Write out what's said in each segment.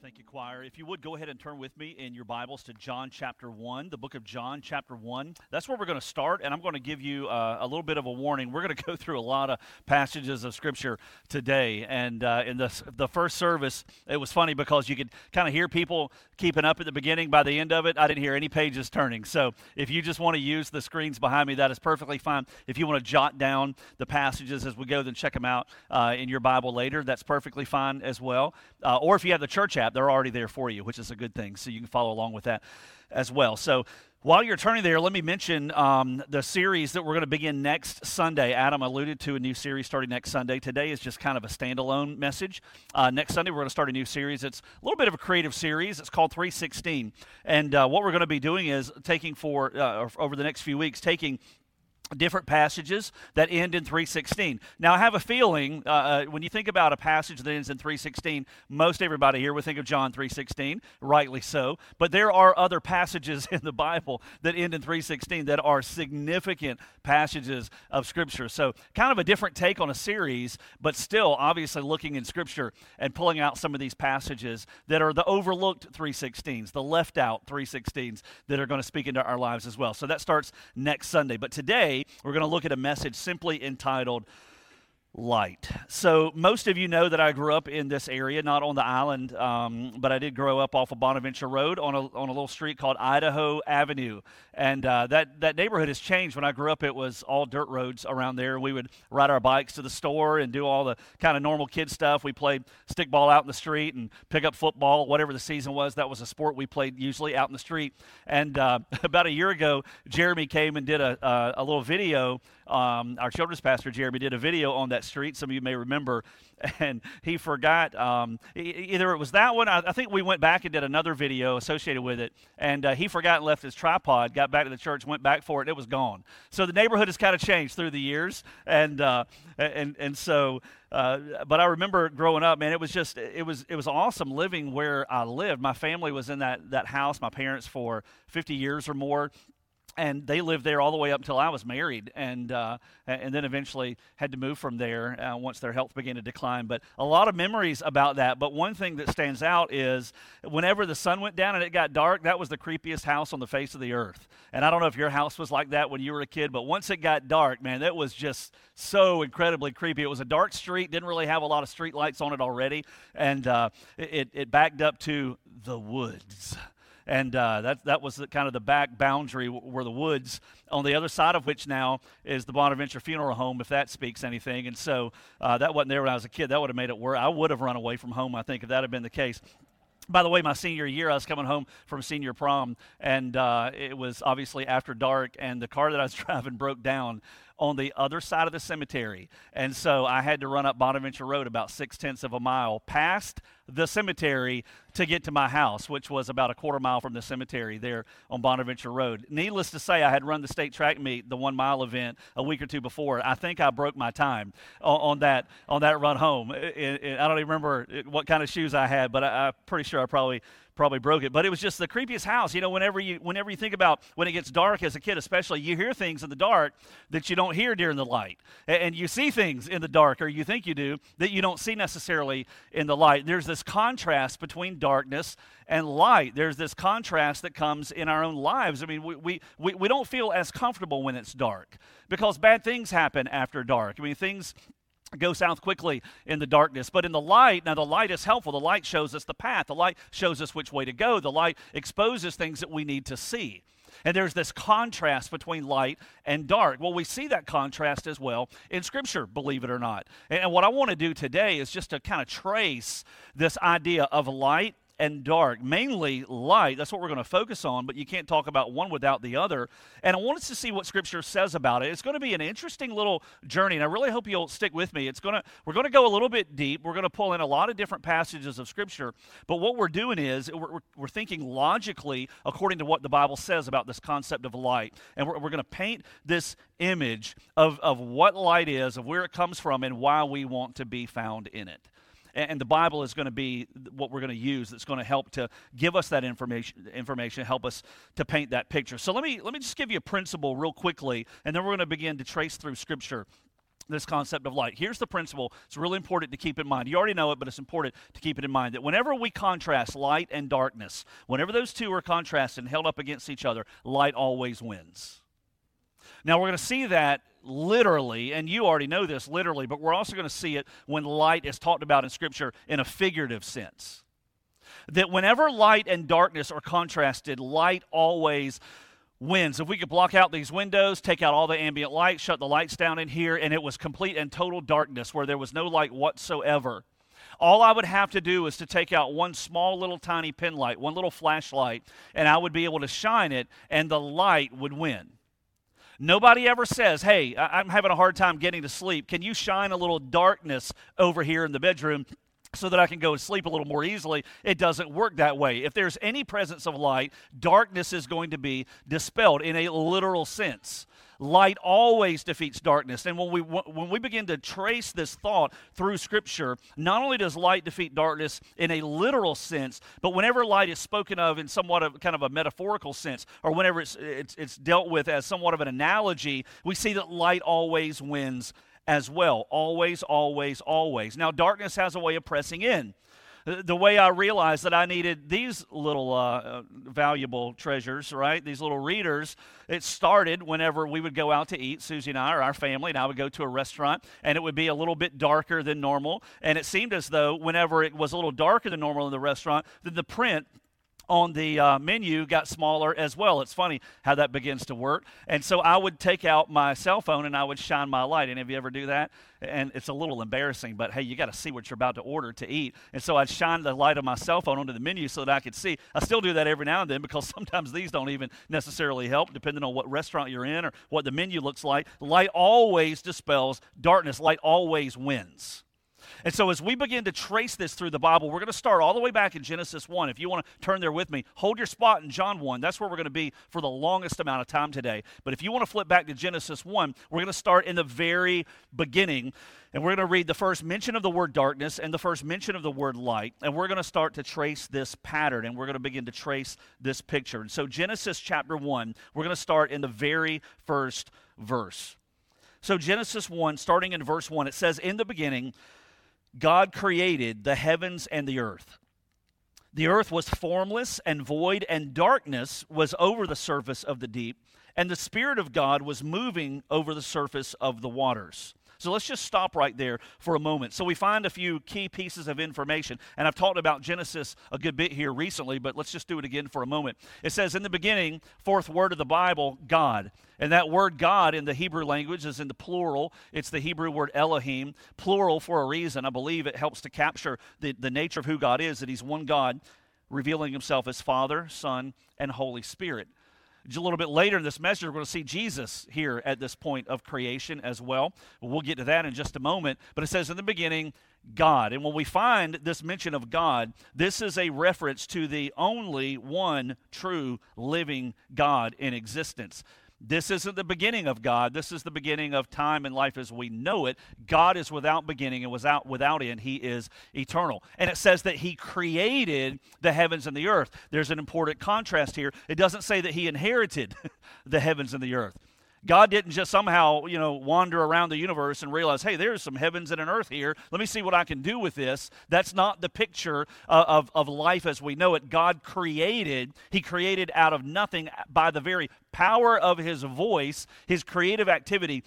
Thank you, choir. If you would go ahead and turn with me in your Bibles to John chapter 1, the book of John chapter 1. That's where we're going to start, and I'm going to give you uh, a little bit of a warning. We're going to go through a lot of passages of Scripture today. And uh, in the, the first service, it was funny because you could kind of hear people keeping up at the beginning. By the end of it, I didn't hear any pages turning. So if you just want to use the screens behind me, that is perfectly fine. If you want to jot down the passages as we go, then check them out uh, in your Bible later. That's perfectly fine as well. Uh, or if you have the church app, they're already there for you, which is a good thing. So you can follow along with that as well. So while you're turning there, let me mention um, the series that we're going to begin next Sunday. Adam alluded to a new series starting next Sunday. Today is just kind of a standalone message. Uh, next Sunday, we're going to start a new series. It's a little bit of a creative series. It's called 316. And uh, what we're going to be doing is taking for, uh, over the next few weeks, taking different passages that end in 316 now i have a feeling uh, uh, when you think about a passage that ends in 316 most everybody here would think of john 316 rightly so. But there are other passages in the bible that end in 316 that are significant passages of scripture. So kind of a different take on a series but still obviously looking in scripture and pulling out some of these passages that are the overlooked 316s the left out 316s that are going to speak into our lives as well. So that starts next sunday. But today we're going to look at a message simply entitled light. So, most of you know that I grew up in this area, not on the island, um, but I did grow up off of Bonaventure Road on a, on a little street called Idaho Avenue. And uh, that, that neighborhood has changed. When I grew up, it was all dirt roads around there. We would ride our bikes to the store and do all the kind of normal kid stuff. We played stickball out in the street and pick up football, whatever the season was. That was a sport we played usually out in the street. And uh, about a year ago, Jeremy came and did a, uh, a little video um, our children's pastor Jeremy did a video on that street. Some of you may remember, and he forgot um, either it was that one. I, I, think we went back and did another video associated with it, and uh, he forgot and left his tripod. Got back to the church, went back for it, it was gone. So the neighborhood has kind of changed through the years, and uh, and and so. Uh, but I remember growing up, man, it was just it was it was awesome living where I lived. My family was in that that house, my parents for 50 years or more, and they lived there all the way up until I was married, and uh, and then eventually had to move from there uh, once their health began to decline. But a lot of memories about that. But one thing that stands out is whenever the sun went down and it got dark, that was the creepiest house on the face of the earth. And I don't know if your house was like that when you were a kid, but once it got dark, man, that was just so incredibly creepy. It was a dark street, didn't really have a lot of street lights on it already, and uh, it, it backed up to the woods and uh, that that was the, kind of the back boundary were the woods on the other side of which now is the Bonaventure Funeral Home, if that speaks anything. And so uh, that wasn't there when I was a kid. That would have made it worse. I would have run away from home, I think, if that had been the case. By the way, my senior year, I was coming home from senior prom, and uh, it was obviously after dark, and the car that I was driving broke down on the other side of the cemetery. And so I had to run up Bonaventure Road about six tenths of a mile past the cemetery to get to my house, which was about a quarter mile from the cemetery there on Bonaventure Road. Needless to say, I had run the state track meet, the one mile event, a week or two before. I think I broke my time on, on that on that run home. It, it, I don't even remember what kind of shoes I had, but I, I'm pretty sure I probably probably broke it. But it was just the creepiest house. You know, whenever you whenever you think about when it gets dark as a kid, especially, you hear things in the dark that you don't hear during the light, and you see things in the dark, or you think you do that you don't see necessarily in the light. There's this contrast between darkness and light. There's this contrast that comes in our own lives. I mean, we we we, don't feel as comfortable when it's dark because bad things happen after dark. I mean, things go south quickly in the darkness. But in the light, now the light is helpful. The light shows us the path, the light shows us which way to go, the light exposes things that we need to see. And there's this contrast between light and dark. Well, we see that contrast as well in Scripture, believe it or not. And what I want to do today is just to kind of trace this idea of light and dark, mainly light. That's what we're going to focus on, but you can't talk about one without the other. And I want us to see what Scripture says about it. It's going to be an interesting little journey, and I really hope you'll stick with me. It's going to we're going to go a little bit deep. We're going to pull in a lot of different passages of Scripture, but what we're doing is we're, we're thinking logically according to what the Bible says about this concept of light, and we're, we're going to paint this image of, of what light is, of where it comes from, and why we want to be found in it and the Bible is going to be what we're going to use that's going to help to give us that information, information, help us to paint that picture. So let me let me just give you a principle real quickly, and then we're going to begin to trace through Scripture this concept of light. Here's the principle. It's really important to keep in mind. You already know it, but it's important to keep it in mind that whenever we contrast light and darkness, whenever those two are contrasted and held up against each other, light always wins. Now, we're going to see that literally, and you already know this literally, but we're also going to see it when light is talked about in Scripture in a figurative sense. That whenever light and darkness are contrasted, light always wins. If we could block out these windows, take out all the ambient light, shut the lights down in here, and it was complete and total darkness where there was no light whatsoever. All I would have to do is to take out one small little tiny pin light, one little flashlight, and I would be able to shine it, and the light would win. Nobody ever says, Hey, I'm having a hard time getting to sleep. Can you shine a little darkness over here in the bedroom? so that I can go to sleep a little more easily. It doesn't work that way. If there's any presence of light, darkness is going to be dispelled in a literal sense. Light always defeats darkness. And when we when we begin to trace this thought through scripture, not only does light defeat darkness in a literal sense, but whenever light is spoken of in somewhat of kind of a metaphorical sense or whenever it's it's, it's dealt with as somewhat of an analogy, we see that light always wins as well. Always, always, always. Now, darkness has a way of pressing in. The way I realized that I needed these little uh, uh, valuable treasures, right? These little readers, it started whenever we would go out to eat, Susie and I, or our family, and I would go to a restaurant, and it would be a little bit darker than normal. And it seemed as though whenever it was a little darker than normal in the restaurant, then the print on the uh, menu got smaller as well. It's funny how that begins to work. And so I would take out my cell phone and I would shine my light. Any of you ever do that? And it's a little embarrassing, but hey, you got to see what you're about to order to eat. And so I'd shine the light of my cell phone onto the menu so that I could see. I still do that every now and then because sometimes these don't even necessarily help, depending on what restaurant you're in or what the menu looks like. Light always dispels darkness, light always wins. And so, as we begin to trace this through the Bible, we're going to start all the way back in Genesis 1. If you want to turn there with me, hold your spot in John 1. That's where we're going to be for the longest amount of time today. But if you want to flip back to Genesis 1, we're going to start in the very beginning. And we're going to read the first mention of the word darkness and the first mention of the word light. And we're going to start to trace this pattern and we're going to begin to trace this picture. And so, Genesis chapter 1, we're going to start in the very first verse. So, Genesis 1, starting in verse 1, it says, In the beginning, God created the heavens and the earth. The earth was formless and void, and darkness was over the surface of the deep, and the Spirit of God was moving over the surface of the waters. So let's just stop right there for a moment. So we find a few key pieces of information. And I've talked about Genesis a good bit here recently, but let's just do it again for a moment. It says, In the beginning, fourth word of the Bible, God. And that word God in the Hebrew language is in the plural. It's the Hebrew word Elohim, plural for a reason. I believe it helps to capture the, the nature of who God is, that He's one God, revealing Himself as Father, Son, and Holy Spirit. A little bit later in this message, we're going to see Jesus here at this point of creation as well. We'll get to that in just a moment. But it says in the beginning, God. And when we find this mention of God, this is a reference to the only one true living God in existence. This isn't the beginning of God. This is the beginning of time and life as we know it. God is without beginning and without without end. He is eternal. And it says that he created the heavens and the earth. There's an important contrast here. It doesn't say that he inherited the heavens and the earth. God didn't just somehow, you know, wander around the universe and realize, hey, there's some heavens and an earth here. Let me see what I can do with this. That's not the picture uh, of, of life as we know it. God created, He created out of nothing by the very power of His voice, His creative activity.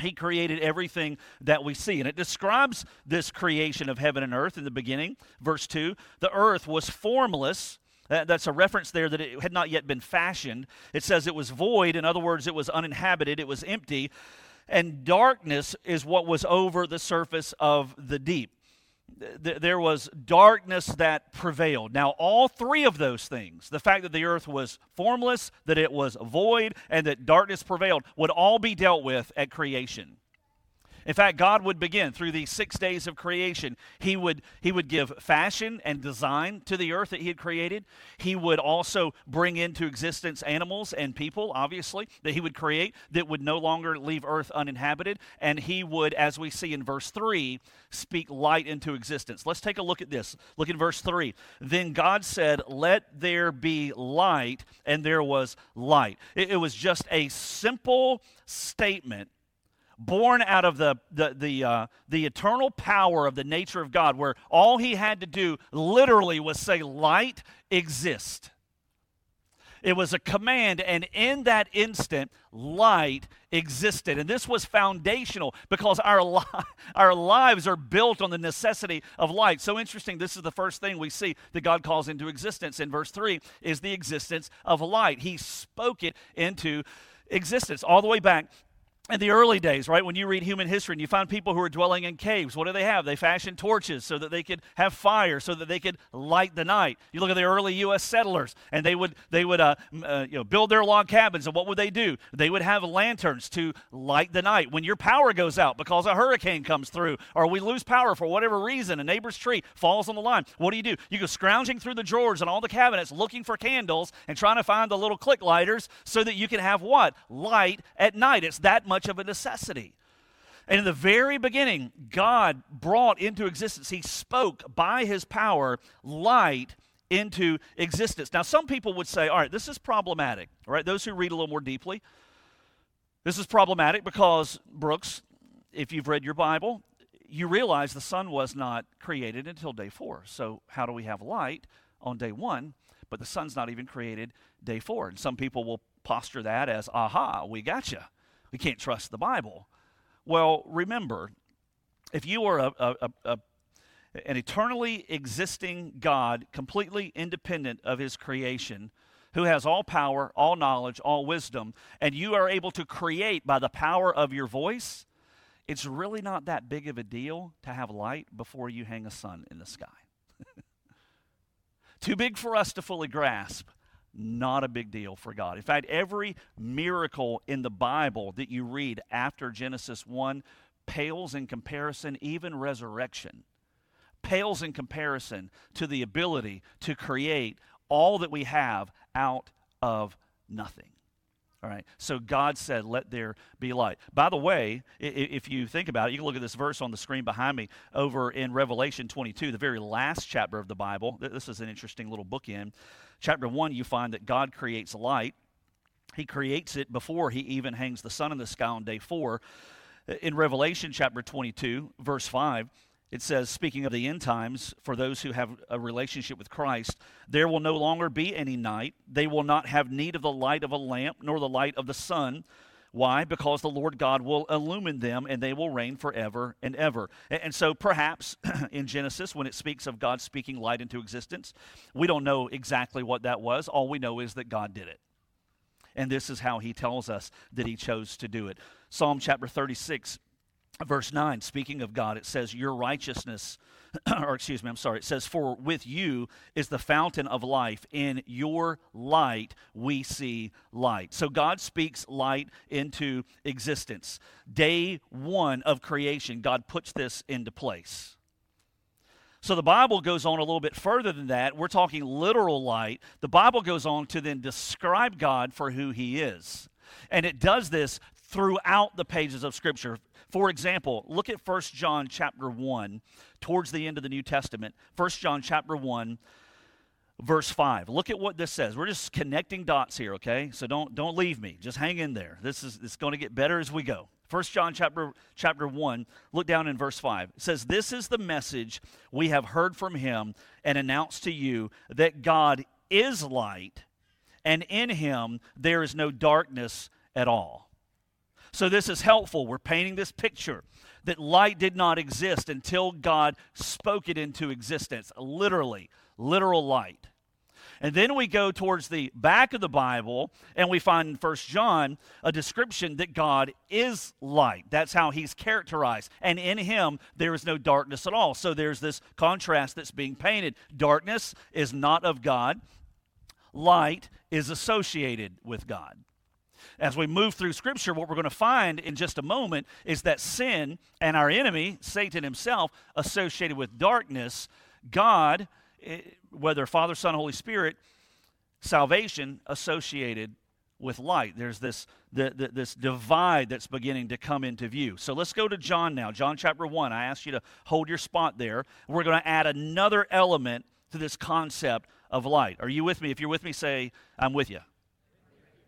He created everything that we see. And it describes this creation of heaven and earth in the beginning. Verse 2 The earth was formless that's a reference there that it had not yet been fashioned. It says it was void. In other words, it was uninhabited, it was empty. And darkness is what was over the surface of the deep. There was darkness that prevailed. Now, all three of those things the fact that the earth was formless, that it was void, and that darkness prevailed would all be dealt with at creation. In fact, God would begin through these six days of creation. He would, he would give fashion and design to the earth that He had created. He would also bring into existence animals and people, obviously, that He would create that would no longer leave earth uninhabited. And He would, as we see in verse 3, speak light into existence. Let's take a look at this. Look at verse 3. Then God said, Let there be light, and there was light. It, it was just a simple statement born out of the, the, the, uh, the eternal power of the nature of God, where all he had to do literally was say, Light exist. It was a command, and in that instant, light existed. And this was foundational because our, li- our lives are built on the necessity of light. So interesting, this is the first thing we see that God calls into existence in verse 3 is the existence of light. He spoke it into existence all the way back in the early days, right, when you read human history and you find people who are dwelling in caves, what do they have? They fashioned torches so that they could have fire, so that they could light the night. You look at the early U.S. settlers, and they would they would uh, uh, you know build their log cabins, and what would they do? They would have lanterns to light the night. When your power goes out because a hurricane comes through, or we lose power for whatever reason, a neighbor's tree falls on the line, what do you do? You go scrounging through the drawers and all the cabinets looking for candles and trying to find the little click lighters so that you can have what light at night. It's that much of a necessity. And in the very beginning, God brought into existence, He spoke by His power light into existence. Now, some people would say, all right, this is problematic. All right, those who read a little more deeply, this is problematic because, Brooks, if you've read your Bible, you realize the sun was not created until day four. So, how do we have light on day one, but the sun's not even created day four? And some people will posture that as, aha, we got you. We can't trust the Bible. Well, remember, if you are a, a, a, an eternally existing God, completely independent of his creation, who has all power, all knowledge, all wisdom, and you are able to create by the power of your voice, it's really not that big of a deal to have light before you hang a sun in the sky. Too big for us to fully grasp not a big deal for God. In fact, every miracle in the Bible that you read after Genesis 1 pales in comparison, even resurrection pales in comparison to the ability to create all that we have out of nothing. All right. So God said, let there be light. By the way, if you think about it, you can look at this verse on the screen behind me over in Revelation 22, the very last chapter of the Bible. This is an interesting little bookend. Chapter 1, you find that God creates light. He creates it before he even hangs the sun in the sky on day 4. In Revelation chapter 22, verse 5, it says, speaking of the end times, for those who have a relationship with Christ, there will no longer be any night. They will not have need of the light of a lamp, nor the light of the sun. Why? Because the Lord God will illumine them and they will reign forever and ever. And so, perhaps in Genesis, when it speaks of God speaking light into existence, we don't know exactly what that was. All we know is that God did it. And this is how he tells us that he chose to do it. Psalm chapter 36 verse 9, speaking of God, it says, Your righteousness, or excuse me, I'm sorry, it says, For with you is the fountain of life. In your light we see light. So God speaks light into existence. Day one of creation, God puts this into place. So the Bible goes on a little bit further than that. We're talking literal light. The Bible goes on to then describe God for who he is. And it does this throughout the pages of Scripture. For example, look at 1 John chapter 1, towards the end of the New Testament. 1 John chapter 1, verse 5. Look at what this says. We're just connecting dots here, okay? So don't don't leave me. Just hang in there. This is it's going to get better as we go. 1 John chapter chapter 1, look down in verse 5. It says, "This is the message we have heard from him and announced to you that God is light, and in him there is no darkness at all." So this is helpful. We're painting this picture that light did not exist until God spoke it into existence. Literally, literal light. And then we go towards the back of the Bible and we find in First John a description that God is light. That's how he's characterized. And in him there is no darkness at all. So there's this contrast that's being painted. Darkness is not of God, light is associated with God as we move through Scripture, what we're going to find in just a moment is that sin and our enemy, Satan himself, associated with darkness, God, eh, whether Father, Son, Holy Spirit, salvation associated with light. There's this, the, the, this divide that's beginning to come into view. So let's go to John now. John chapter 1. I ask you to hold your spot there. We're going to add another element to this concept of light. Are you with me? If you're with me, say, I'm with you.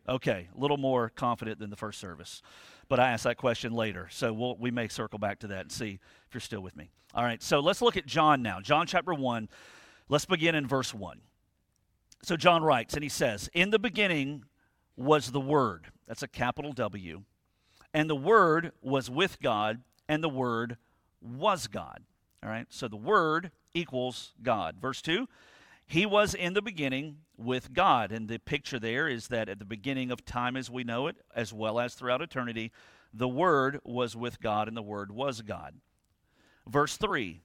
Okay, a little more confident than the first service. But I asked that question later, so we'll, we may circle back to that and see if you're still with me. All right, so let's look at John now. John chapter 1. Let's begin in verse 1. So John writes, and he says, In the beginning was the Word. That's a capital W. And the Word was with God, and the Word was God. All right, so the Word equals God. Verse 2 He was in the beginning with God. And the picture there is that at the beginning of time as we know it, as well as throughout eternity, the Word was with God, and the Word was God. Verse 3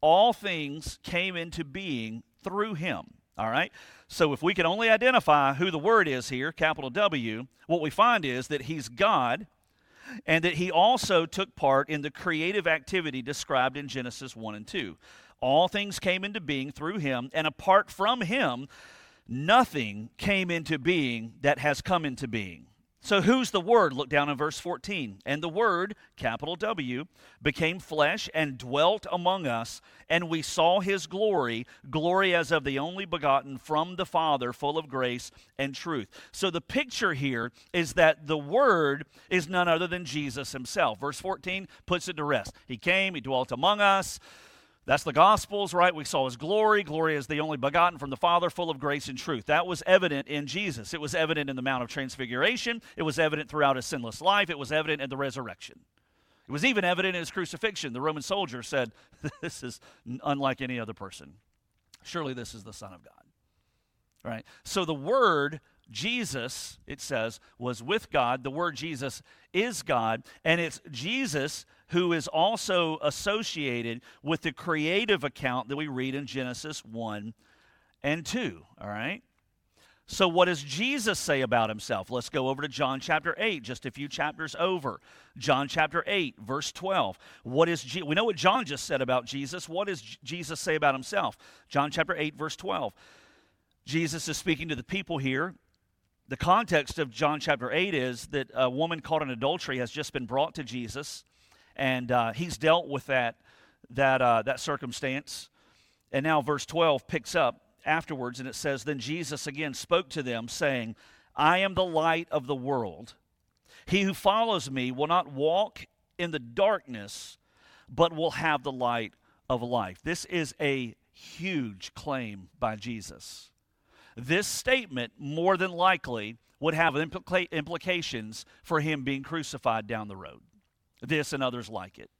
All things came into being through Him. All right? So if we can only identify who the Word is here, capital W, what we find is that He's God and that He also took part in the creative activity described in Genesis 1 and 2. All things came into being through Him, and apart from Him, nothing came into being that has come into being. So, who's the Word? Look down in verse 14. And the Word, capital W, became flesh and dwelt among us, and we saw his glory, glory as of the only begotten from the Father, full of grace and truth. So, the picture here is that the Word is none other than Jesus himself. Verse 14 puts it to rest. He came, he dwelt among us. That's the Gospels, right? We saw his glory. Glory is the only begotten from the Father, full of grace and truth. That was evident in Jesus. It was evident in the Mount of Transfiguration. It was evident throughout his sinless life. It was evident in the resurrection. It was even evident in his crucifixion. The Roman soldier said, This is unlike any other person. Surely this is the Son of God. Right? So the Word, Jesus, it says, was with God. The Word Jesus is God. And it's Jesus who is also associated with the creative account that we read in Genesis 1 and 2. All right? So, what does Jesus say about himself? Let's go over to John chapter 8, just a few chapters over. John chapter 8, verse 12. What is Je- we know what John just said about Jesus. What does Jesus say about himself? John chapter 8, verse 12. Jesus is speaking to the people here. The context of John chapter 8 is that a woman caught in adultery has just been brought to Jesus and uh, he's dealt with that that uh, that circumstance. And now verse 12 picks up afterwards, and it says, "Then Jesus again spoke to them, saying, I am the light of the world. He who follows me will not walk in the darkness, but will have the light of life." This is a huge claim by Jesus. This statement, more than likely, would have implica- implications for him being crucified down the road this and others like it.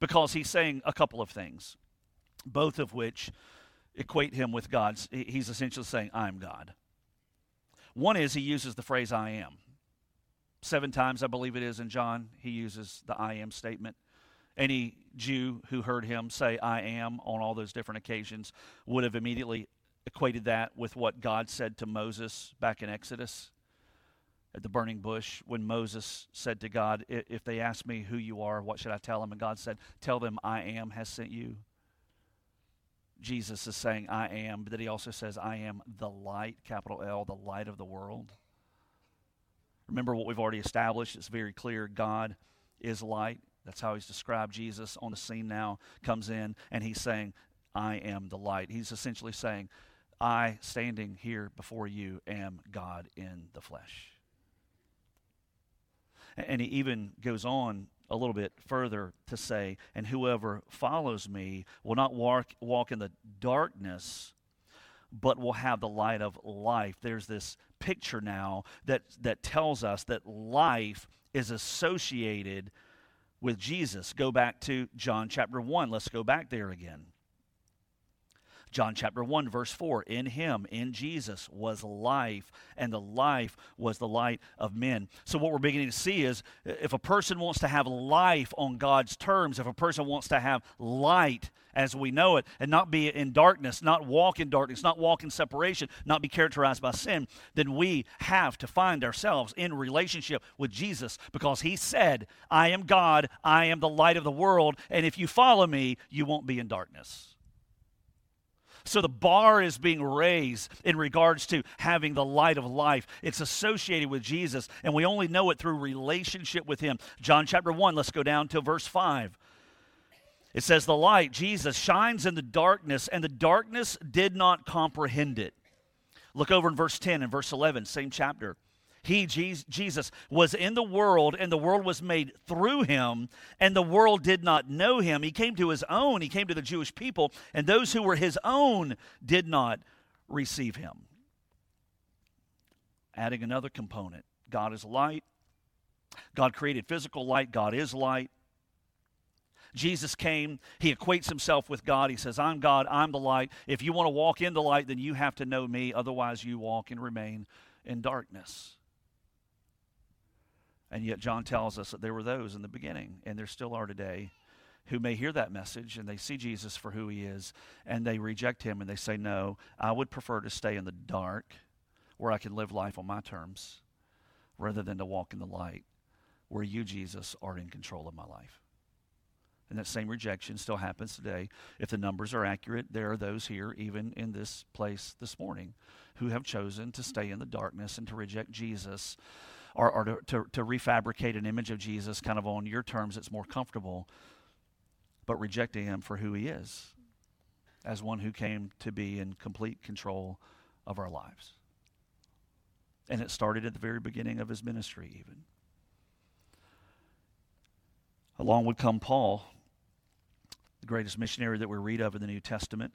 Because he's saying a couple of things, both of which equate him with God. He's essentially saying, I'm God. One is he uses the phrase I am. Seven times, I believe it is in John, he uses the I am statement. Any Jew who heard him say I am on all those different occasions would have immediately equated that with what God said to Moses back in Exodus at the burning bush when Moses said to God, If they ask me who you are, what should I tell them? And God said, Tell them I am has sent you. Jesus is saying, I am, but that he also says, I am the light, capital L, the light of the world. Remember what we've already established. It's very clear God is light. That's how he's described Jesus on the scene now, comes in, and he's saying, I am the light. He's essentially saying, I, standing here before you, am God in the flesh. And he even goes on a little bit further to say, And whoever follows me will not walk, walk in the darkness, but will have the light of life. There's this picture now that, that tells us that life is associated with Jesus. Go back to John chapter 1. Let's go back there again. John chapter 1, verse 4 In him, in Jesus, was life, and the life was the light of men. So, what we're beginning to see is if a person wants to have life on God's terms, if a person wants to have light as we know it, and not be in darkness, not walk in darkness, not walk in separation, not be characterized by sin, then we have to find ourselves in relationship with Jesus because he said, I am God, I am the light of the world, and if you follow me, you won't be in darkness. So the bar is being raised in regards to having the light of life. It's associated with Jesus, and we only know it through relationship with Him. John chapter 1, let's go down to verse 5. It says, The light, Jesus, shines in the darkness, and the darkness did not comprehend it. Look over in verse 10 and verse 11, same chapter. He, Jesus, was in the world, and the world was made through him, and the world did not know him. He came to his own, he came to the Jewish people, and those who were his own did not receive him. Adding another component God is light. God created physical light, God is light. Jesus came, he equates himself with God. He says, I'm God, I'm the light. If you want to walk in the light, then you have to know me. Otherwise, you walk and remain in darkness. And yet, John tells us that there were those in the beginning, and there still are today, who may hear that message and they see Jesus for who he is, and they reject him and they say, No, I would prefer to stay in the dark where I can live life on my terms rather than to walk in the light where you, Jesus, are in control of my life. And that same rejection still happens today. If the numbers are accurate, there are those here, even in this place this morning, who have chosen to stay in the darkness and to reject Jesus or, or to, to, to refabricate an image of Jesus kind of on your terms that's more comfortable, but rejecting him for who he is as one who came to be in complete control of our lives. And it started at the very beginning of his ministry, even. Along would come Paul, the greatest missionary that we read of in the New Testament,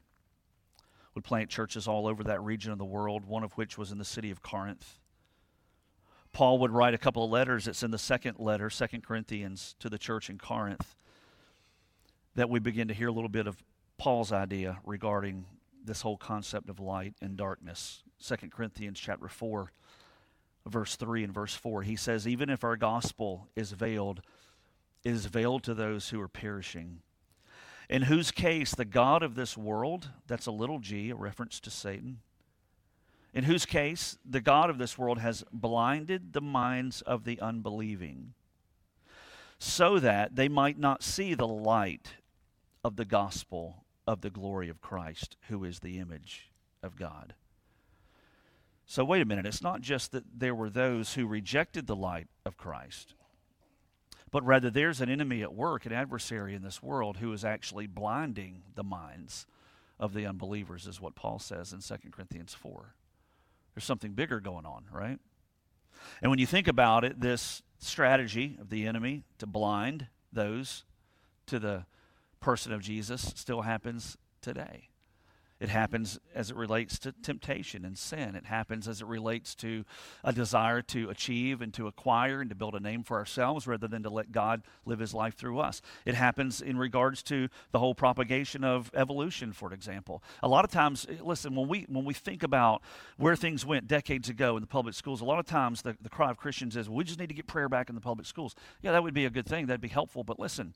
would plant churches all over that region of the world, one of which was in the city of Corinth. Paul would write a couple of letters. It's in the second letter, Second Corinthians, to the church in Corinth, that we begin to hear a little bit of Paul's idea regarding this whole concept of light and darkness. Second Corinthians chapter 4, verse 3 and verse 4. He says, Even if our gospel is veiled, it is veiled to those who are perishing, in whose case the God of this world, that's a little g, a reference to Satan, in whose case the God of this world has blinded the minds of the unbelieving, so that they might not see the light of the gospel of the glory of Christ, who is the image of God. So, wait a minute. It's not just that there were those who rejected the light of Christ, but rather there's an enemy at work, an adversary in this world who is actually blinding the minds of the unbelievers, is what Paul says in 2 Corinthians 4. There's something bigger going on, right? And when you think about it, this strategy of the enemy to blind those to the person of Jesus still happens today. It happens as it relates to temptation and sin. It happens as it relates to a desire to achieve and to acquire and to build a name for ourselves rather than to let God live his life through us. It happens in regards to the whole propagation of evolution, for example. A lot of times, eh, listen, when we when we think about where things went decades ago in the public schools, a lot of times the, the cry of Christians is, we just need to get prayer back in the public schools. Yeah, that would be a good thing. That'd be helpful. But listen,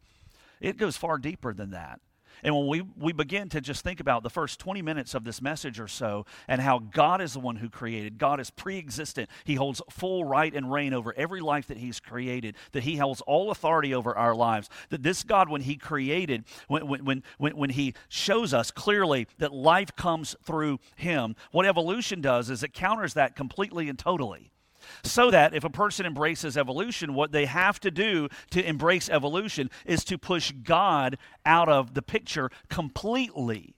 it goes far deeper than that. And when we, we begin to just think about the first 20 minutes of this message or so and how God is the one who created, God is pre existent. He holds full right and reign over every life that He's created, that He holds all authority over our lives. That this God, when He created, when, when, when, when He shows us clearly that life comes through Him, what evolution does is it counters that completely and totally. So that if a person embraces evolution, what they have to do to embrace evolution is to push God out of the picture completely.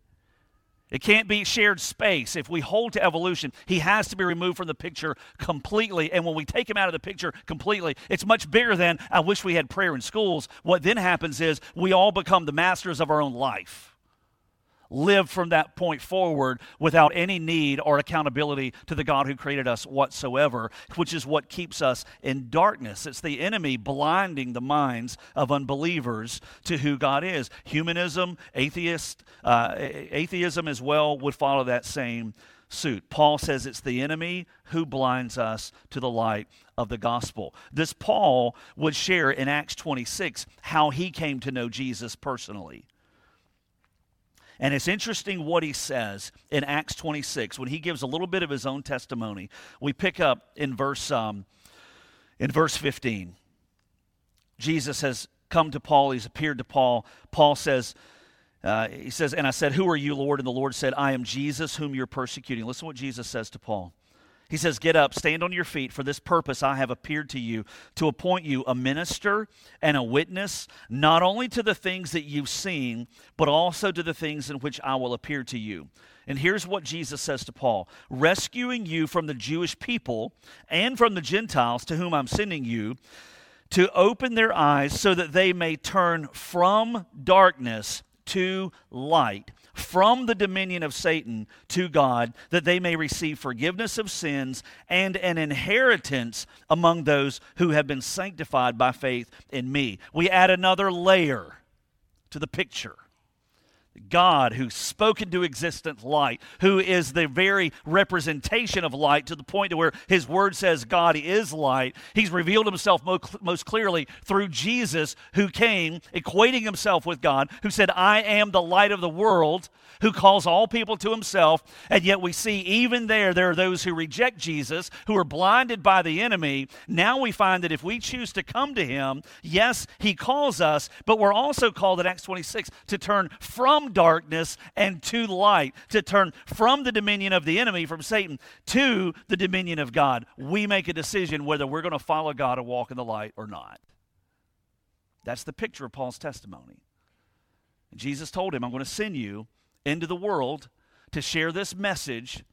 It can't be shared space. If we hold to evolution, he has to be removed from the picture completely. And when we take him out of the picture completely, it's much bigger than I wish we had prayer in schools. What then happens is we all become the masters of our own life live from that point forward without any need or accountability to the God who created us whatsoever, which is what keeps us in darkness. It's the enemy blinding the minds of unbelievers to who God is. Humanism, atheist, uh, atheism as well would follow that same suit. Paul says it's the enemy who blinds us to the light of the gospel. This Paul would share in Acts 26 how he came to know Jesus personally. And it's interesting what he says in Acts 26 when he gives a little bit of his own testimony. We pick up in verse, um, in verse 15. Jesus has come to Paul, he's appeared to Paul. Paul says, uh, he says, And I said, Who are you, Lord? And the Lord said, I am Jesus whom you're persecuting. Listen what Jesus says to Paul. He says, Get up, stand on your feet. For this purpose I have appeared to you, to appoint you a minister and a witness, not only to the things that you've seen, but also to the things in which I will appear to you. And here's what Jesus says to Paul rescuing you from the Jewish people and from the Gentiles to whom I'm sending you to open their eyes so that they may turn from darkness to light, from the dominion of Satan to God, that they may receive forgiveness of sins and an inheritance among those who have been sanctified by faith in me. We add another layer to the picture. God who spoke into existence light, who is the very representation of light to the point to where his word says God is light. He's revealed himself most clearly through Jesus who came equating himself with God, who said, I am the light of the world, who calls all people to himself. And yet we see even there, there are those who reject Jesus, who are blinded by the enemy. Now we find that if we choose to come to him, yes, he calls us, but we're also called in Acts 26 to turn from darkness and to light, to turn from the dominion of the enemy, from Satan, to the dominion of God. We make a decision whether we're going to follow God and walk in the light or not. That's the picture of Paul's testimony. Jesus told him, I'm going to send you into the world to share this message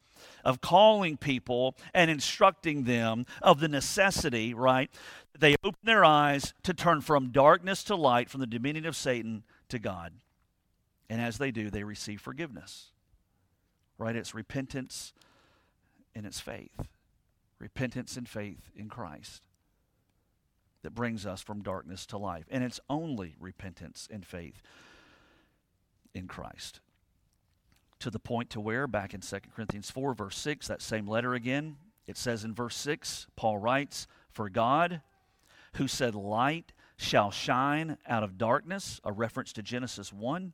of calling people and instructing them of the necessity, right? They open their eyes to turn from darkness to light, from the dominion of Satan to God. And as they do, they receive forgiveness. Right? It's repentance and it's faith. Repentance and faith in Christ that brings us from darkness to life. And it's only repentance and faith in Christ. To the point to where, back in 2 Corinthians 4, verse 6, that same letter again, it says in verse 6, Paul writes, For God, who said, Light shall shine out of darkness, a reference to Genesis 1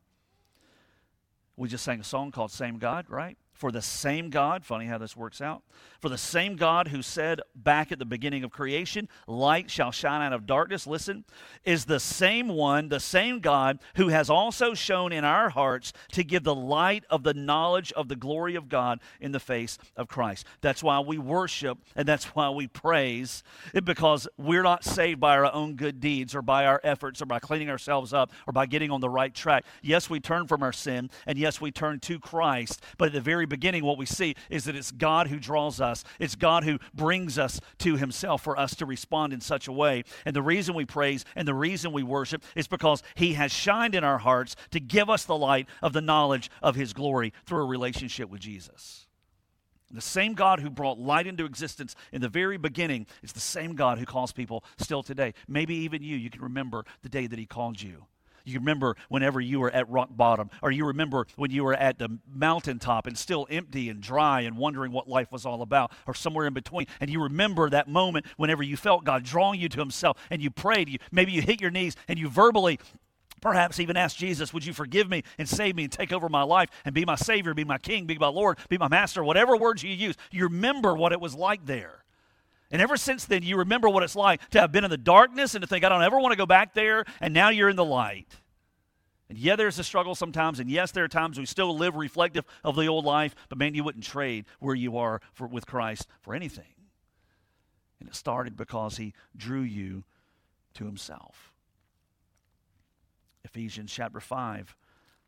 we just sang a song called Same God, right? For the same God, funny how this works out, for the same God who said back at the beginning of creation, light shall shine out of darkness, listen, is the same one, the same God who has also shown in our hearts to give the light of the knowledge of the glory of God in the face of Christ. That's why we worship and that's why we praise, because we're not saved by our own good deeds or by our efforts or by cleaning ourselves up or by getting on the right track. Yes, we turn from our sin and yes, we turn to Christ, but at the very beginning, what we see is that it's God who draws us, it's God who brings us to Himself for us to respond in such a way. And the reason we praise and the reason we worship is because He has shined in our hearts to give us the light of the knowledge of His glory through a relationship with Jesus. The same God who brought light into existence in the very beginning is the same God who calls people still today. Maybe even you, you can remember the day that He called you. You remember whenever you were at rock bottom, or you remember when you were at the mountaintop and still empty and dry and wondering what life was all about, or somewhere in between. And you remember that moment whenever you felt God drawing you to Himself and you prayed. You, maybe you hit your knees and you verbally Perhaps even asked Jesus, Would you forgive me and save me and take over my life and be my Savior, be my King, be my Lord, be my Master, whatever words you use. You remember what it was like there. And ever since then, you remember what it's like to have been in the darkness and to think, I don't ever want to go back there, and now you're in the light. And yeah, there's a struggle sometimes, and yes, there are times we still live reflective of the old life, but man, you wouldn't trade where you are for, with Christ for anything. And it started because he drew you to himself. Ephesians chapter 5,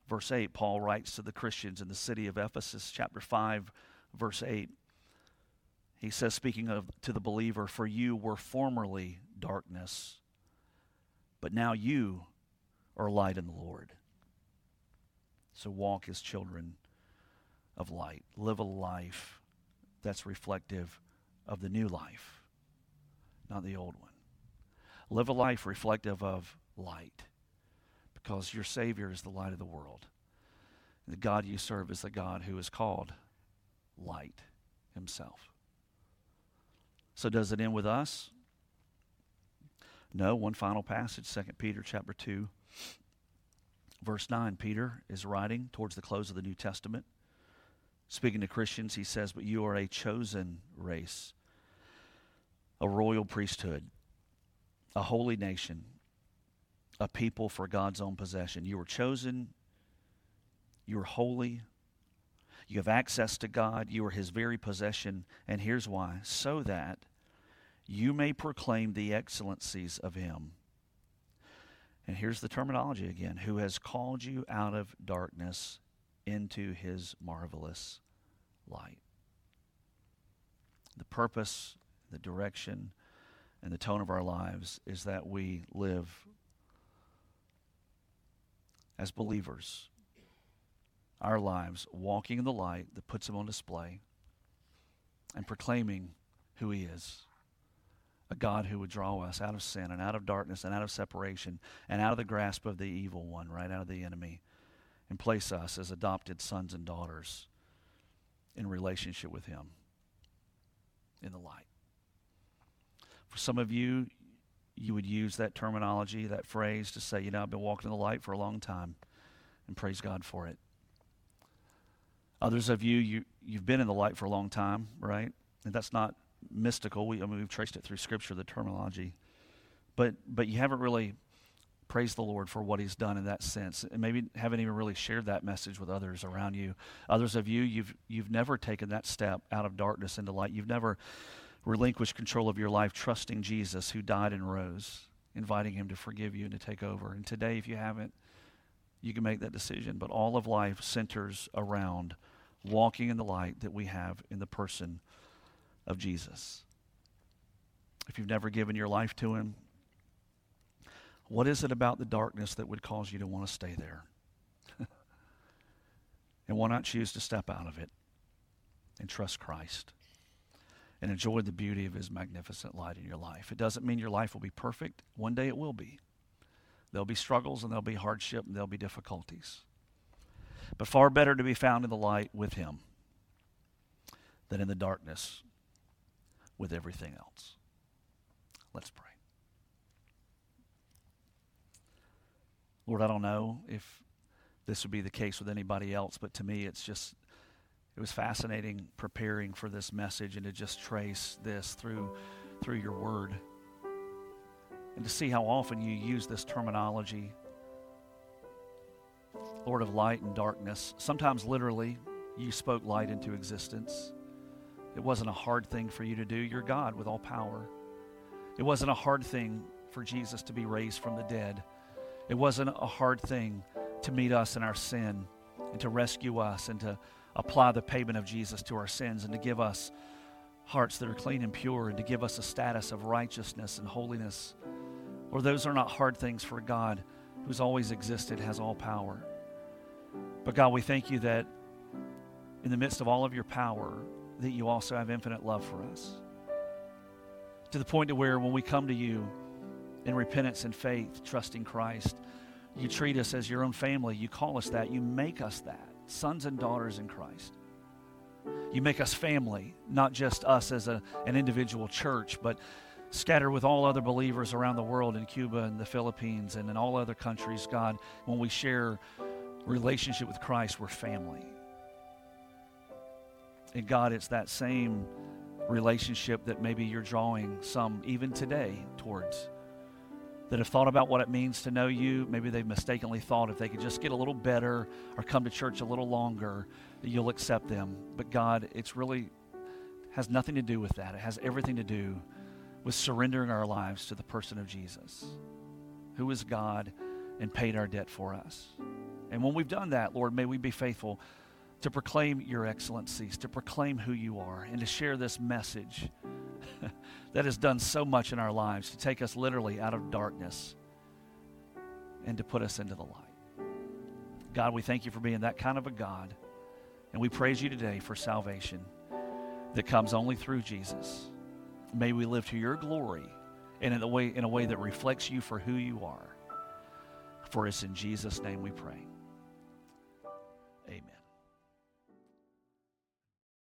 verse 8, Paul writes to the Christians in the city of Ephesus, chapter 5, verse 8. He says, speaking of to the believer, For you were formerly darkness, but now you are light in the Lord. So walk as children of light. Live a life that's reflective of the new life, not the old one. Live a life reflective of light because your Savior is the light of the world. The God you serve is the God who is called light himself. So does it end with us? No, one final passage, 2 Peter chapter 2, verse 9. Peter is writing towards the close of the New Testament. Speaking to Christians, he says, But you are a chosen race, a royal priesthood, a holy nation, a people for God's own possession. You were chosen, you are holy, you have access to God. You are His very possession. And here's why so that you may proclaim the excellencies of Him. And here's the terminology again who has called you out of darkness into his marvelous light. The purpose, the direction, and the tone of our lives is that we live as believers, our lives walking in the light that puts him on display and proclaiming who he is a God who would draw us out of sin and out of darkness and out of separation and out of the grasp of the evil one, right out of the enemy, and place us as adopted sons and daughters in relationship with him in the light. For some of you, you would use that terminology, that phrase to say, you know, I've been walking in the light for a long time, and praise God for it. Others of you, you you've been in the light for a long time, right? And that's not mystical. We, I mean, we've traced it through Scripture, the terminology, but but you haven't really praised the Lord for what He's done in that sense, and maybe haven't even really shared that message with others around you. Others of you, you've you've never taken that step out of darkness into light. You've never relinquished control of your life, trusting Jesus, who died and rose, inviting Him to forgive you and to take over. And today, if you haven't, you can make that decision. But all of life centers around walking in the light that we have in the person of Jesus. If you've never given your life to Him, what is it about the darkness that would cause you to want to stay there? and why not choose to step out of it and trust Christ and enjoy the beauty of His magnificent light in your life? It doesn't mean your life will be perfect. One day it will be. There'll be struggles and there'll be hardship and there'll be difficulties. But far better to be found in the light with Him than in the darkness with everything else. Let's pray. Lord, I don't know if this would be the case with anybody else, but to me, it's just, it was fascinating preparing for this message and to just trace this through, through your word and to see how often you use this terminology, Lord of light and darkness. Sometimes literally, you spoke light into existence. It wasn't a hard thing for you to do. You're God with all power. It wasn't a hard thing for Jesus to be raised from the dead. It wasn't a hard thing to meet us in our sin and to rescue us and to apply the payment of Jesus to our sins and to give us hearts that are clean and pure and to give us a status of righteousness and holiness. Or those are not hard things for God who's always existed, has all power. But God, we thank you that in the midst of all of your power, that you also have infinite love for us. To the point to where when we come to you in repentance and faith, trusting Christ, you treat us as your own family. You call us that. You make us that, sons and daughters in Christ. You make us family, not just us as a, an individual church, but scattered with all other believers around the world in Cuba and the Philippines and in all other countries, God, when we share relationship with Christ, we're family. And God, it's that same relationship that maybe you're drawing some even today towards. That have thought about what it means to know you. Maybe they've mistakenly thought if they could just get a little better or come to church a little longer, that you'll accept them. But God, it's really has nothing to do with that. It has everything to do with surrendering our lives to the person of Jesus, who is God and paid our debt for us. And when we've done that, Lord, may we be faithful to proclaim your excellencies, to proclaim who you are, and to share this message that has done so much in our lives, to take us literally out of darkness and to put us into the light. God, we thank you for being that kind of a God, and we praise you today for salvation that comes only through Jesus. May we live to your glory and in a way, in a way that reflects you for who you are. For us in Jesus' name we pray.